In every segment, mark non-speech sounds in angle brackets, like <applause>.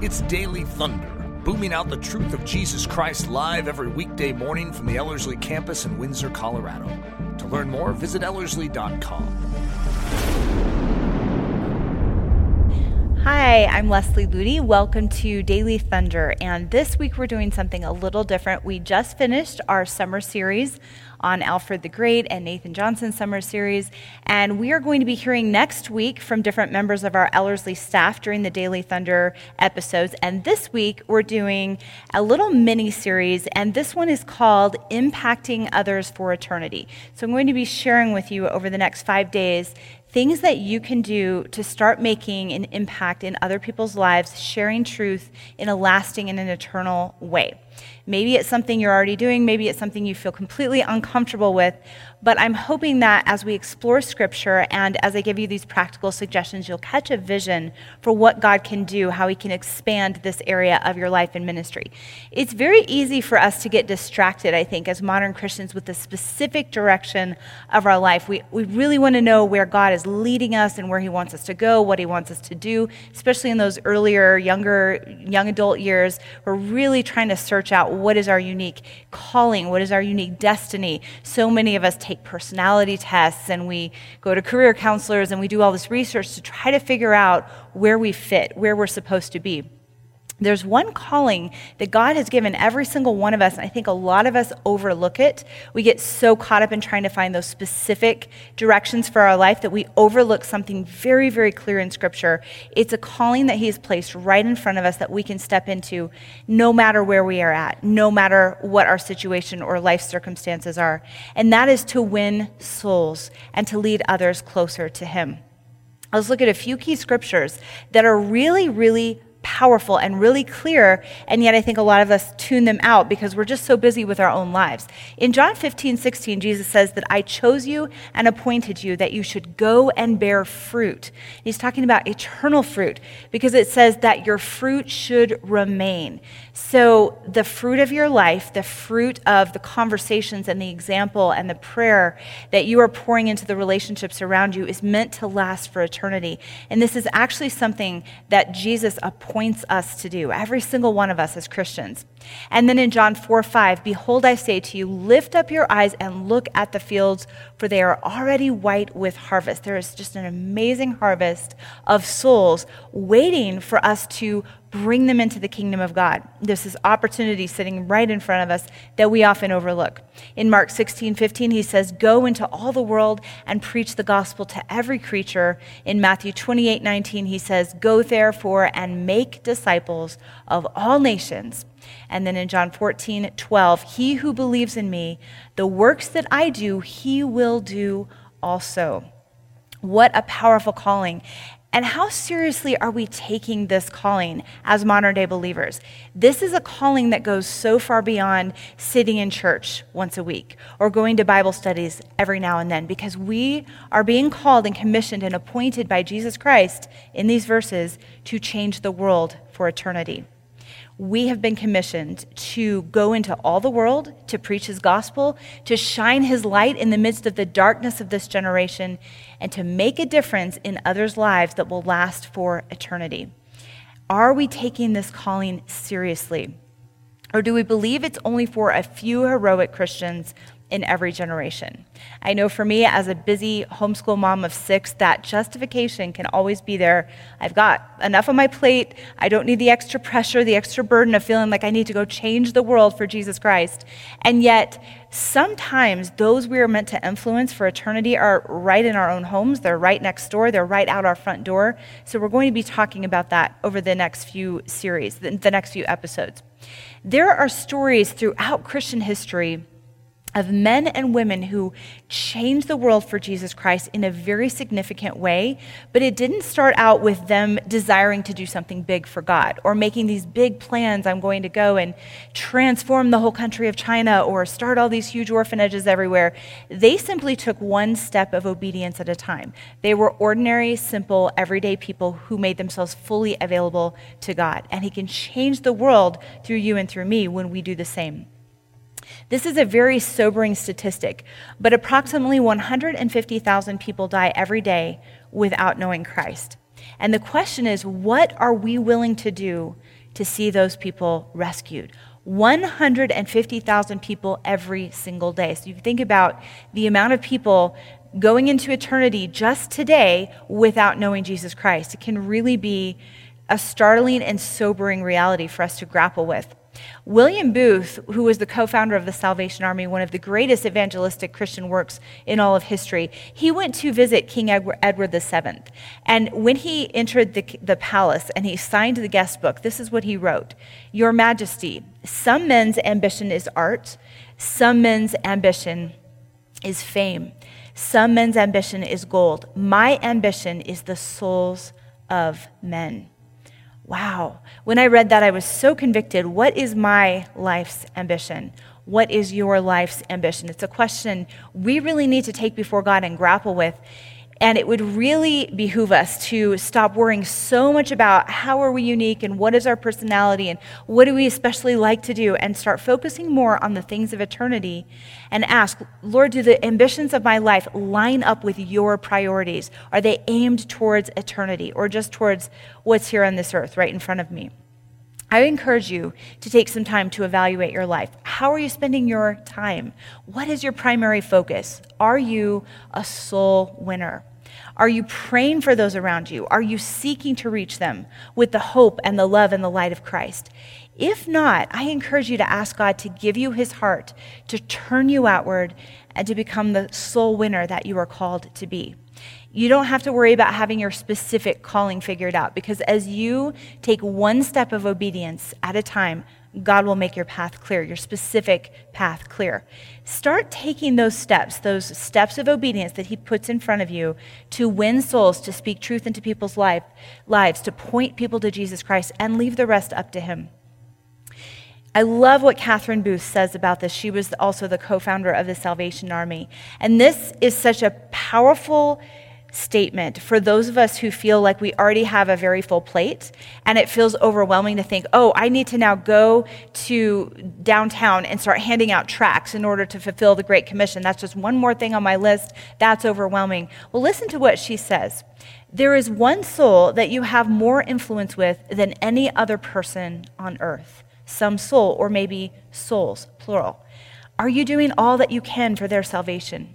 It's Daily Thunder, booming out the truth of Jesus Christ live every weekday morning from the Ellerslie campus in Windsor, Colorado. To learn more, visit Ellerslie.com. Hi, I'm Leslie Ludy. Welcome to Daily Thunder. And this week we're doing something a little different. We just finished our summer series on Alfred the Great and Nathan Johnson's summer series. And we are going to be hearing next week from different members of our Ellerslie staff during the Daily Thunder episodes. And this week we're doing a little mini series, and this one is called Impacting Others for Eternity. So I'm going to be sharing with you over the next five days things that you can do to start making an impact in other people's lives, sharing truth in a lasting and an eternal way. Maybe it's something you're already doing, maybe it's something you feel completely uncomfortable with, but I'm hoping that as we explore Scripture and as I give you these practical suggestions, you'll catch a vision for what God can do, how He can expand this area of your life and ministry. It's very easy for us to get distracted, I think, as modern Christians with the specific direction of our life. We, we really want to know where God is leading us and where He wants us to go, what He wants us to do, especially in those earlier, younger, young adult years. We're really trying to search out what is our unique calling, what is our unique destiny. So many of us take personality tests and we go to career counselors and we do all this research to try to figure out where we fit, where we're supposed to be. There's one calling that God has given every single one of us, and I think a lot of us overlook it. We get so caught up in trying to find those specific directions for our life that we overlook something very, very clear in Scripture. It's a calling that He has placed right in front of us that we can step into no matter where we are at, no matter what our situation or life circumstances are. And that is to win souls and to lead others closer to Him. Let's look at a few key scriptures that are really, really powerful and really clear, and yet I think a lot of us tune them out because we're just so busy with our own lives. In John 15, 16, Jesus says that I chose you and appointed you that you should go and bear fruit. He's talking about eternal fruit because it says that your fruit should remain. So the fruit of your life, the fruit of the conversations and the example and the prayer that you are pouring into the relationships around you is meant to last for eternity. And this is actually something that Jesus appointed points us to do, every single one of us as Christians. And then in John 4 5, behold, I say to you, lift up your eyes and look at the fields, for they are already white with harvest. There is just an amazing harvest of souls waiting for us to bring them into the kingdom of God. There's This opportunity sitting right in front of us that we often overlook. In Mark 16, 15, he says, Go into all the world and preach the gospel to every creature. In Matthew 28, 19, he says, Go therefore and make disciples of all nations. And then in John 14, 12, He who believes in me, the works that I do, he will do also. What a powerful calling. And how seriously are we taking this calling as modern day believers? This is a calling that goes so far beyond sitting in church once a week or going to Bible studies every now and then because we are being called and commissioned and appointed by Jesus Christ in these verses to change the world for eternity we have been commissioned to go into all the world, to preach his gospel, to shine his light in the midst of the darkness of this generation, and to make a difference in others' lives that will last for eternity. Are we taking this calling seriously? Or do we believe it's only for a few heroic Christians in every generation. I know for me, as a busy homeschool mom of six, that justification can always be there. I've got enough on my plate. I don't need the extra pressure, the extra burden of feeling like I need to go change the world for Jesus Christ. And yet, sometimes those we are meant to influence for eternity are right in our own homes. They're right next door. They're right out our front door. So we're going to be talking about that over the next few series, the next few episodes. There are stories throughout Christian history of men and women who changed the world for Jesus Christ in a very significant way, but it didn't start out with them desiring to do something big for God or making these big plans. I'm going to go and transform the whole country of China or start all these huge orphanages everywhere. They simply took one step of obedience at a time. They were ordinary, simple, everyday people who made themselves fully available to God. And He can change the world through you and through me when we do the same. This is a very sobering statistic, but approximately 150,000 people die every day without knowing Christ. And the question is, what are we willing to do to see those people rescued? 150,000 people every single day. So you think about the amount of people going into eternity just today without knowing Jesus Christ. It can really be a startling and sobering reality for us to grapple with. William Booth, who was the co founder of the Salvation Army, one of the greatest evangelistic Christian works in all of history, he went to visit King Edward VII. And when he entered the, the palace and he signed the guest book, this is what he wrote Your Majesty, some men's ambition is art, some men's ambition is fame, some men's ambition is gold. My ambition is the souls of men. Wow. When I read that, I was so convicted. What is my life's ambition? What is your life's ambition? It's a question we really need to take before God and grapple with. And it would really behoove us to stop worrying so much about how are we unique and what is our personality and what do we especially like to do and start focusing more on the things of eternity and ask, Lord, do the ambitions of my life line up with your priorities? Are they aimed towards eternity or just towards what's here on this earth right in front of me? I encourage you to take some time to evaluate your life. How are you spending your time? What is your primary focus? Are you a soul winner? Are you praying for those around you? Are you seeking to reach them with the hope and the love and the light of Christ? If not, I encourage you to ask God to give you his heart, to turn you outward, and to become the soul winner that you are called to be. You don't have to worry about having your specific calling figured out because as you take one step of obedience at a time, God will make your path clear, your specific path clear. Start taking those steps, those steps of obedience that He puts in front of you to win souls, to speak truth into people's life, lives, to point people to Jesus Christ, and leave the rest up to Him. I love what Catherine Booth says about this. She was also the co founder of the Salvation Army. And this is such a powerful statement for those of us who feel like we already have a very full plate and it feels overwhelming to think, oh, I need to now go to downtown and start handing out tracts in order to fulfill the Great Commission. That's just one more thing on my list. That's overwhelming. Well, listen to what she says. There is one soul that you have more influence with than any other person on earth. Some soul, or maybe souls, plural. Are you doing all that you can for their salvation?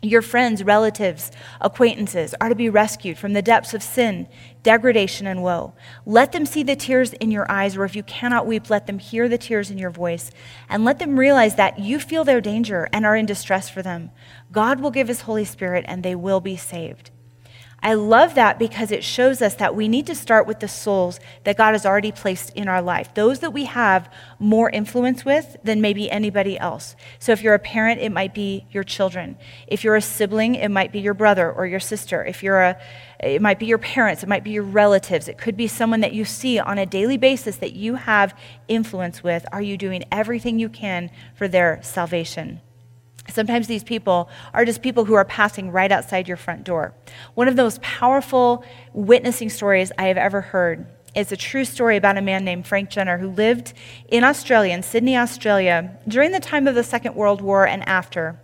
Your friends, relatives, acquaintances are to be rescued from the depths of sin, degradation, and woe. Let them see the tears in your eyes, or if you cannot weep, let them hear the tears in your voice, and let them realize that you feel their danger and are in distress for them. God will give His Holy Spirit, and they will be saved. I love that because it shows us that we need to start with the souls that God has already placed in our life, those that we have more influence with than maybe anybody else. So if you're a parent, it might be your children. If you're a sibling, it might be your brother or your sister. If you're a it might be your parents, it might be your relatives, it could be someone that you see on a daily basis that you have influence with. Are you doing everything you can for their salvation? Sometimes these people are just people who are passing right outside your front door. One of the most powerful witnessing stories I have ever heard is a true story about a man named Frank Jenner who lived in Australia, in Sydney, Australia, during the time of the Second World War and after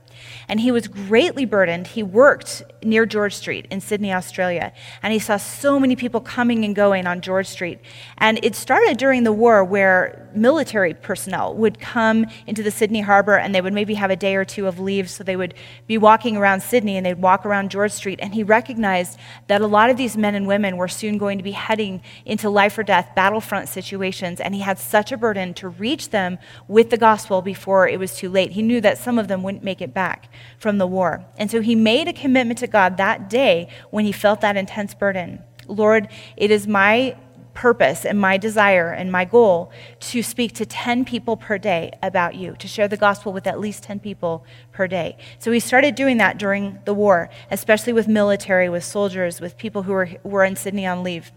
and he was greatly burdened. He worked near George Street in Sydney, Australia, and he saw so many people coming and going on George Street. And it started during the war where military personnel would come into the Sydney harbor and they would maybe have a day or two of leave, so they would be walking around Sydney and they'd walk around George Street. And he recognized that a lot of these men and women were soon going to be heading into life or death battlefront situations, and he had such a burden to reach them with the gospel before it was too late. He knew that some of them wouldn't make it back back from the war. And so he made a commitment to God that day when he felt that intense burden. Lord, it is my purpose and my desire and my goal to speak to 10 people per day about you, to share the gospel with at least 10 people per day. So he started doing that during the war, especially with military, with soldiers, with people who were, were in Sydney on leave.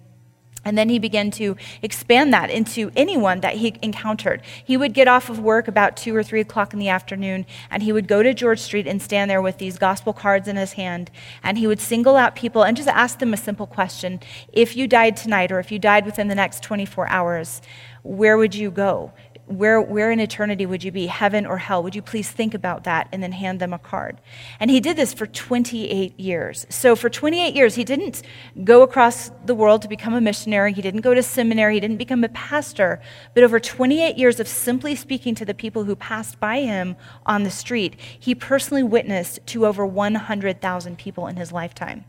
And then he began to expand that into anyone that he encountered. He would get off of work about two or three o'clock in the afternoon, and he would go to George Street and stand there with these gospel cards in his hand. And he would single out people and just ask them a simple question If you died tonight, or if you died within the next 24 hours, where would you go? Where, where in eternity would you be, heaven or hell? Would you please think about that and then hand them a card? And he did this for 28 years. So for 28 years, he didn't go across the world to become a missionary. He didn't go to seminary. He didn't become a pastor. But over 28 years of simply speaking to the people who passed by him on the street, he personally witnessed to over 100,000 people in his lifetime.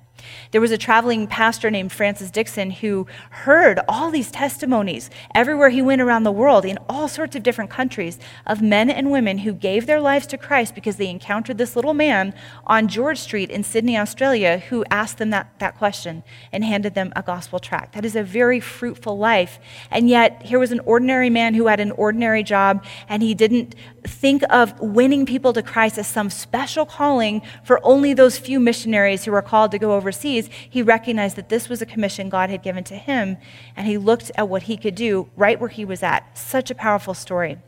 There was a traveling pastor named Francis Dixon who heard all these testimonies everywhere he went around the world in all sorts of different countries of men and women who gave their lives to Christ because they encountered this little man on George Street in Sydney, Australia, who asked them that, that question and handed them a gospel tract. That is a very fruitful life. And yet, here was an ordinary man who had an ordinary job, and he didn't think of winning people to Christ as some special calling for only those few missionaries who were called to go overseas. He recognized that this was a commission God had given to him, and he looked at what he could do right where he was at. Such a powerful story.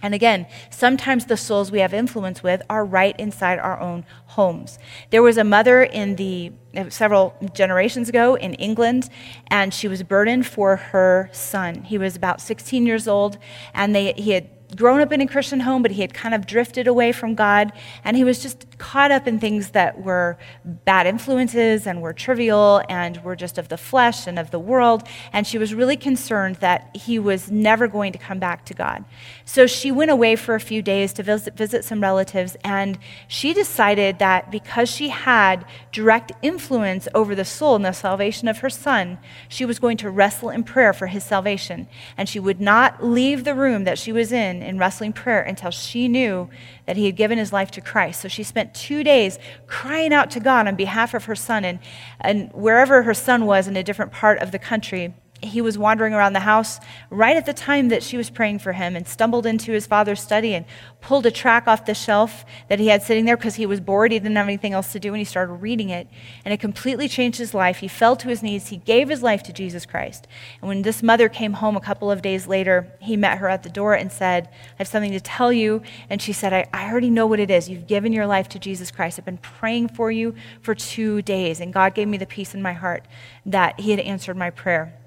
And again, sometimes the souls we have influence with are right inside our own homes. There was a mother in the several generations ago in England, and she was burdened for her son. He was about 16 years old, and they, he had grown up in a Christian home, but he had kind of drifted away from God, and he was just caught up in things that were bad influences and were trivial and were just of the flesh and of the world. And she was really concerned that he was never going to come back to God. So she went away for a few days to visit, visit some relatives, and she decided that because she had direct influence over the soul and the salvation of her son, she was going to wrestle in prayer for his salvation. And she would not leave the room that she was in in wrestling prayer until she knew that he had given his life to Christ. So she spent two days crying out to God on behalf of her son. And, and wherever her son was in a different part of the country, he was wandering around the house right at the time that she was praying for him and stumbled into his father's study and pulled a track off the shelf that he had sitting there because he was bored. He didn't have anything else to do, and he started reading it. And it completely changed his life. He fell to his knees. He gave his life to Jesus Christ. And when this mother came home a couple of days later, he met her at the door and said, I have something to tell you. And she said, I, I already know what it is. You've given your life to Jesus Christ. I've been praying for you for two days, and God gave me the peace in my heart that he had answered my prayer.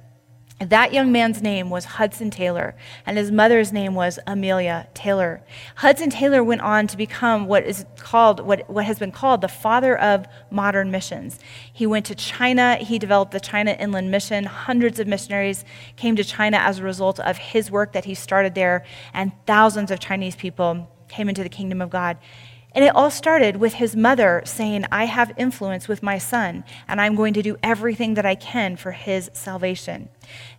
That young man's name was Hudson Taylor, and his mother's name was Amelia Taylor. Hudson Taylor went on to become what is called, what, what has been called the father of modern missions. He went to China, he developed the China Inland Mission. Hundreds of missionaries came to China as a result of his work that he started there, and thousands of Chinese people came into the kingdom of God. And it all started with his mother saying, I have influence with my son, and I'm going to do everything that I can for his salvation.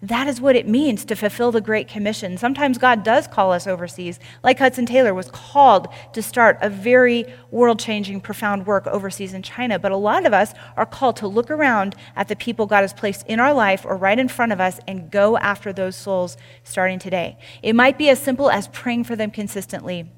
That is what it means to fulfill the Great Commission. Sometimes God does call us overseas, like Hudson Taylor was called to start a very world changing, profound work overseas in China. But a lot of us are called to look around at the people God has placed in our life or right in front of us and go after those souls starting today. It might be as simple as praying for them consistently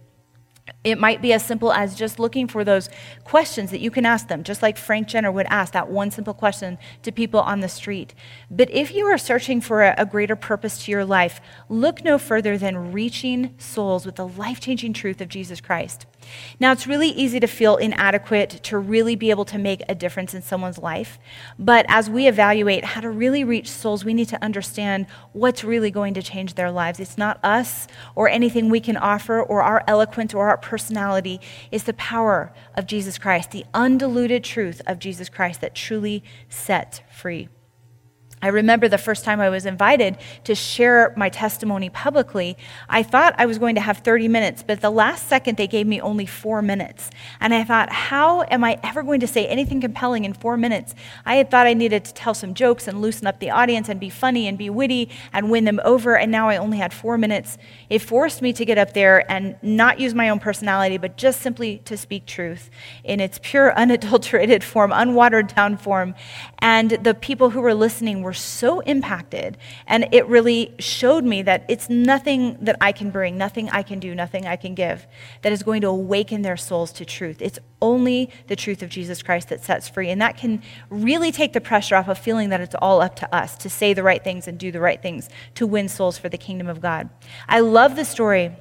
it might be as simple as just looking for those questions that you can ask them, just like Frank Jenner would ask that one simple question to people on the street. But if you are searching for a, a greater purpose to your life, look no further than reaching souls with the life changing truth of Jesus Christ. Now, it's really easy to feel inadequate to really be able to make a difference in someone's life. But as we evaluate how to really reach souls, we need to understand what's really going to change their lives. It's not us or anything we can offer or our eloquence or our personality. It's the power of Jesus Christ, the undiluted truth of Jesus Christ that truly set free. I remember the first time I was invited to share my testimony publicly. I thought I was going to have 30 minutes, but the last second, they gave me only four minutes. And I thought, how am I ever going to say anything compelling in four minutes? I had thought I needed to tell some jokes and loosen up the audience and be funny and be witty and win them over, and now I only had four minutes. It forced me to get up there and not use my own personality, but just simply to speak truth in its pure, <laughs> unadulterated form, unwatered down form. And the people who were listening were were so impacted. And it really showed me that it's nothing that I can bring, nothing I can do, nothing I can give that is going to awaken their souls to truth. It's only the truth of Jesus Christ that sets free. And that can really take the pressure off of feeling that it's all up to us to say the right things and do the right things to win souls for the kingdom of God. I love the story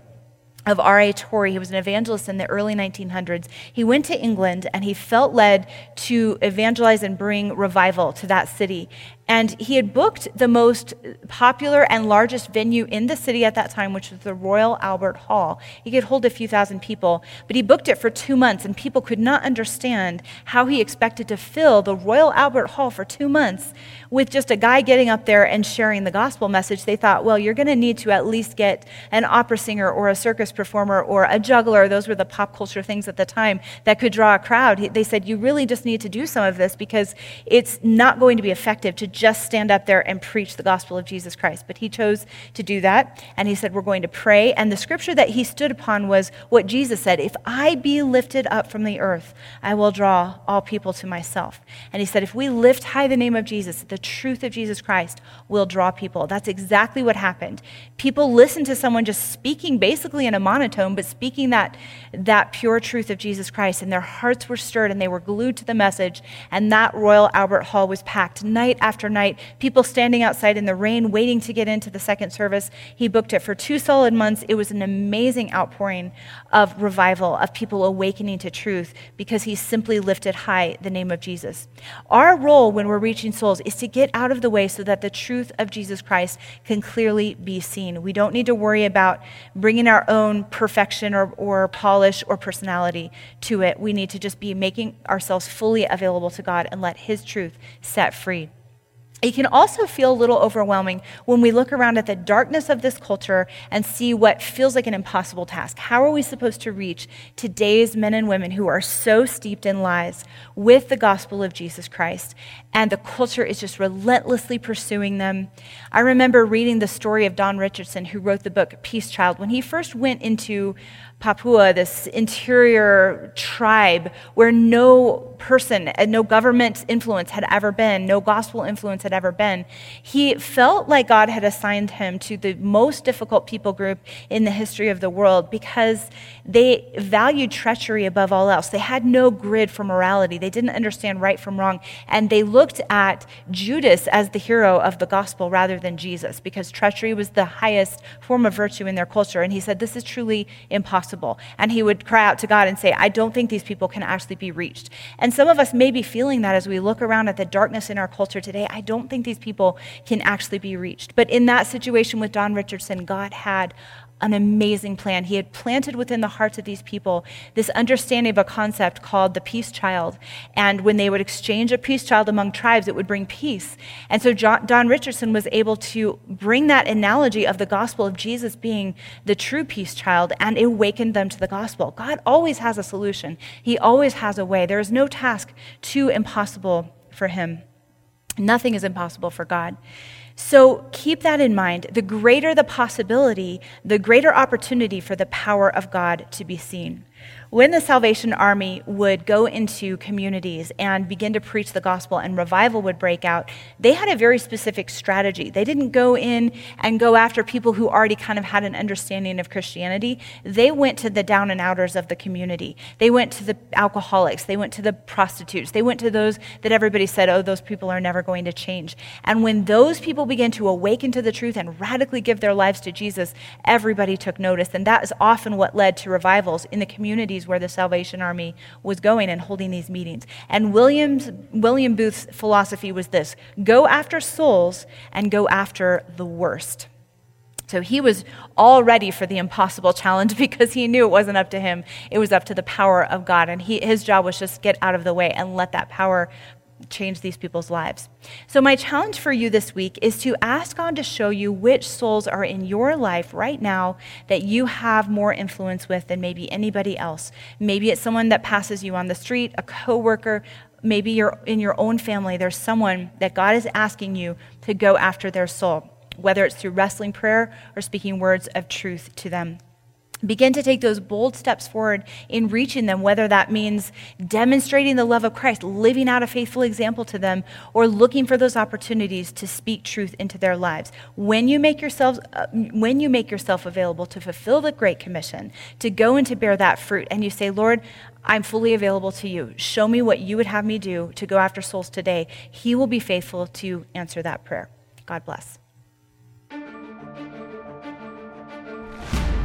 of R.A. Torrey. He was an evangelist in the early 1900s. He went to England and he felt led to evangelize and bring revival to that city. And he had booked the most popular and largest venue in the city at that time, which was the Royal Albert Hall. He could hold a few thousand people, but he booked it for two months, and people could not understand how he expected to fill the Royal Albert Hall for two months with just a guy getting up there and sharing the gospel message. They thought, well, you're going to need to at least get an opera singer or a circus performer or a juggler. Those were the pop culture things at the time that could draw a crowd. They said, you really just need to do some of this because it's not going to be effective to just stand up there and preach the gospel of Jesus Christ. But he chose to do that. And he said, we're going to pray. And the scripture that he stood upon was what Jesus said If I be lifted up from the earth, I will draw all people to myself. And he said, if we lift high the name of Jesus, the truth of Jesus Christ will draw people. That's exactly what happened. People listened to someone just speaking basically in a monotone, but speaking that, that pure truth of Jesus Christ, and their hearts were stirred and they were glued to the message. And that Royal Albert Hall was packed night after night, people standing outside in the rain waiting to get into the second service. He booked it for two solid months. It was an amazing outpouring of revival, of people awakening to truth because he simply lifted high the name of Jesus. Our role when we're reaching souls is to get out of the way so that the truth of Jesus Christ can clearly be seen. We don't need to worry about bringing our own perfection or, or polish or personality to it. We need to just be making ourselves fully available to God and let His truth set free. It can also feel a little overwhelming when we look around at the darkness of this culture and see what feels like an impossible task. How are we supposed to reach today's men and women who are so steeped in lies with the gospel of Jesus Christ? And the culture is just relentlessly pursuing them. I remember reading the story of Don Richardson, who wrote the book Peace Child. When he first went into Papua, this interior tribe where no person, and no government influence had ever been, no gospel influence had ever been. He felt like God had assigned him to the most difficult people group in the history of the world because they valued treachery above all else. They had no grid for morality, they didn't understand right from wrong, and they looked at Judas as the hero of the gospel rather than Jesus because treachery was the highest form of virtue in their culture. And he said, This is truly impossible. And he would cry out to God and say, I don't think these people can actually be reached. And some of us may be feeling that as we look around at the darkness in our culture today. I don't think these people can actually be reached. But in that situation with Don Richardson, God had an amazing plan. He had planted within the hearts of these people this understanding of a concept called the peace child. And when they would exchange a peace child among tribes, it would bring peace. And so John, Don Richardson was able to bring that analogy of the gospel of Jesus being the true peace child and awakened them to the gospel. God always has a solution, He always has a way. There is no task too impossible for Him. Nothing is impossible for God. So keep that in mind. The greater the possibility, the greater opportunity for the power of God to be seen when the Salvation Army would go into communities and begin to preach the gospel and revival would break out, they had a very specific strategy. They didn't go in and go after people who already kind of had an understanding of Christianity. They went to the down and outers of the community. They went to the alcoholics. They went to the prostitutes. They went to those that everybody said, oh, those people are never going to change. And when those people began to awaken to the truth and radically give their lives to Jesus, everybody took notice. And that is often what led to revivals in the communities where the Salvation Army was going and holding these meetings. And Williams, William Booth's philosophy was this go after souls and go after the worst. So he was all ready for the impossible challenge <laughs> because he knew it wasn't up to him. It was up to the power of God. And he, his job was just get out of the way and let that power change these people's lives. So, my challenge for you this week is to ask God to show you which souls are in your life right now that you have more influence with than maybe anybody else. Maybe it's someone that passes you on the street, a coworker, maybe you're in your own family. There's someone that God is asking you to go after their soul, whether it's through wrestling prayer or speaking words of truth to them. Begin to take those bold steps forward in reaching them, whether that means demonstrating the love of Christ, living out a faithful example to them, or looking for those opportunities to speak truth into their lives. When you make yourselves, uh, when you make yourself available to fulfill the Great Commission, to go and to bear that fruit, and you say, Lord, I'm fully available to you. Show me what you would have me do to go after souls today. He will be faithful to answer that prayer. God bless.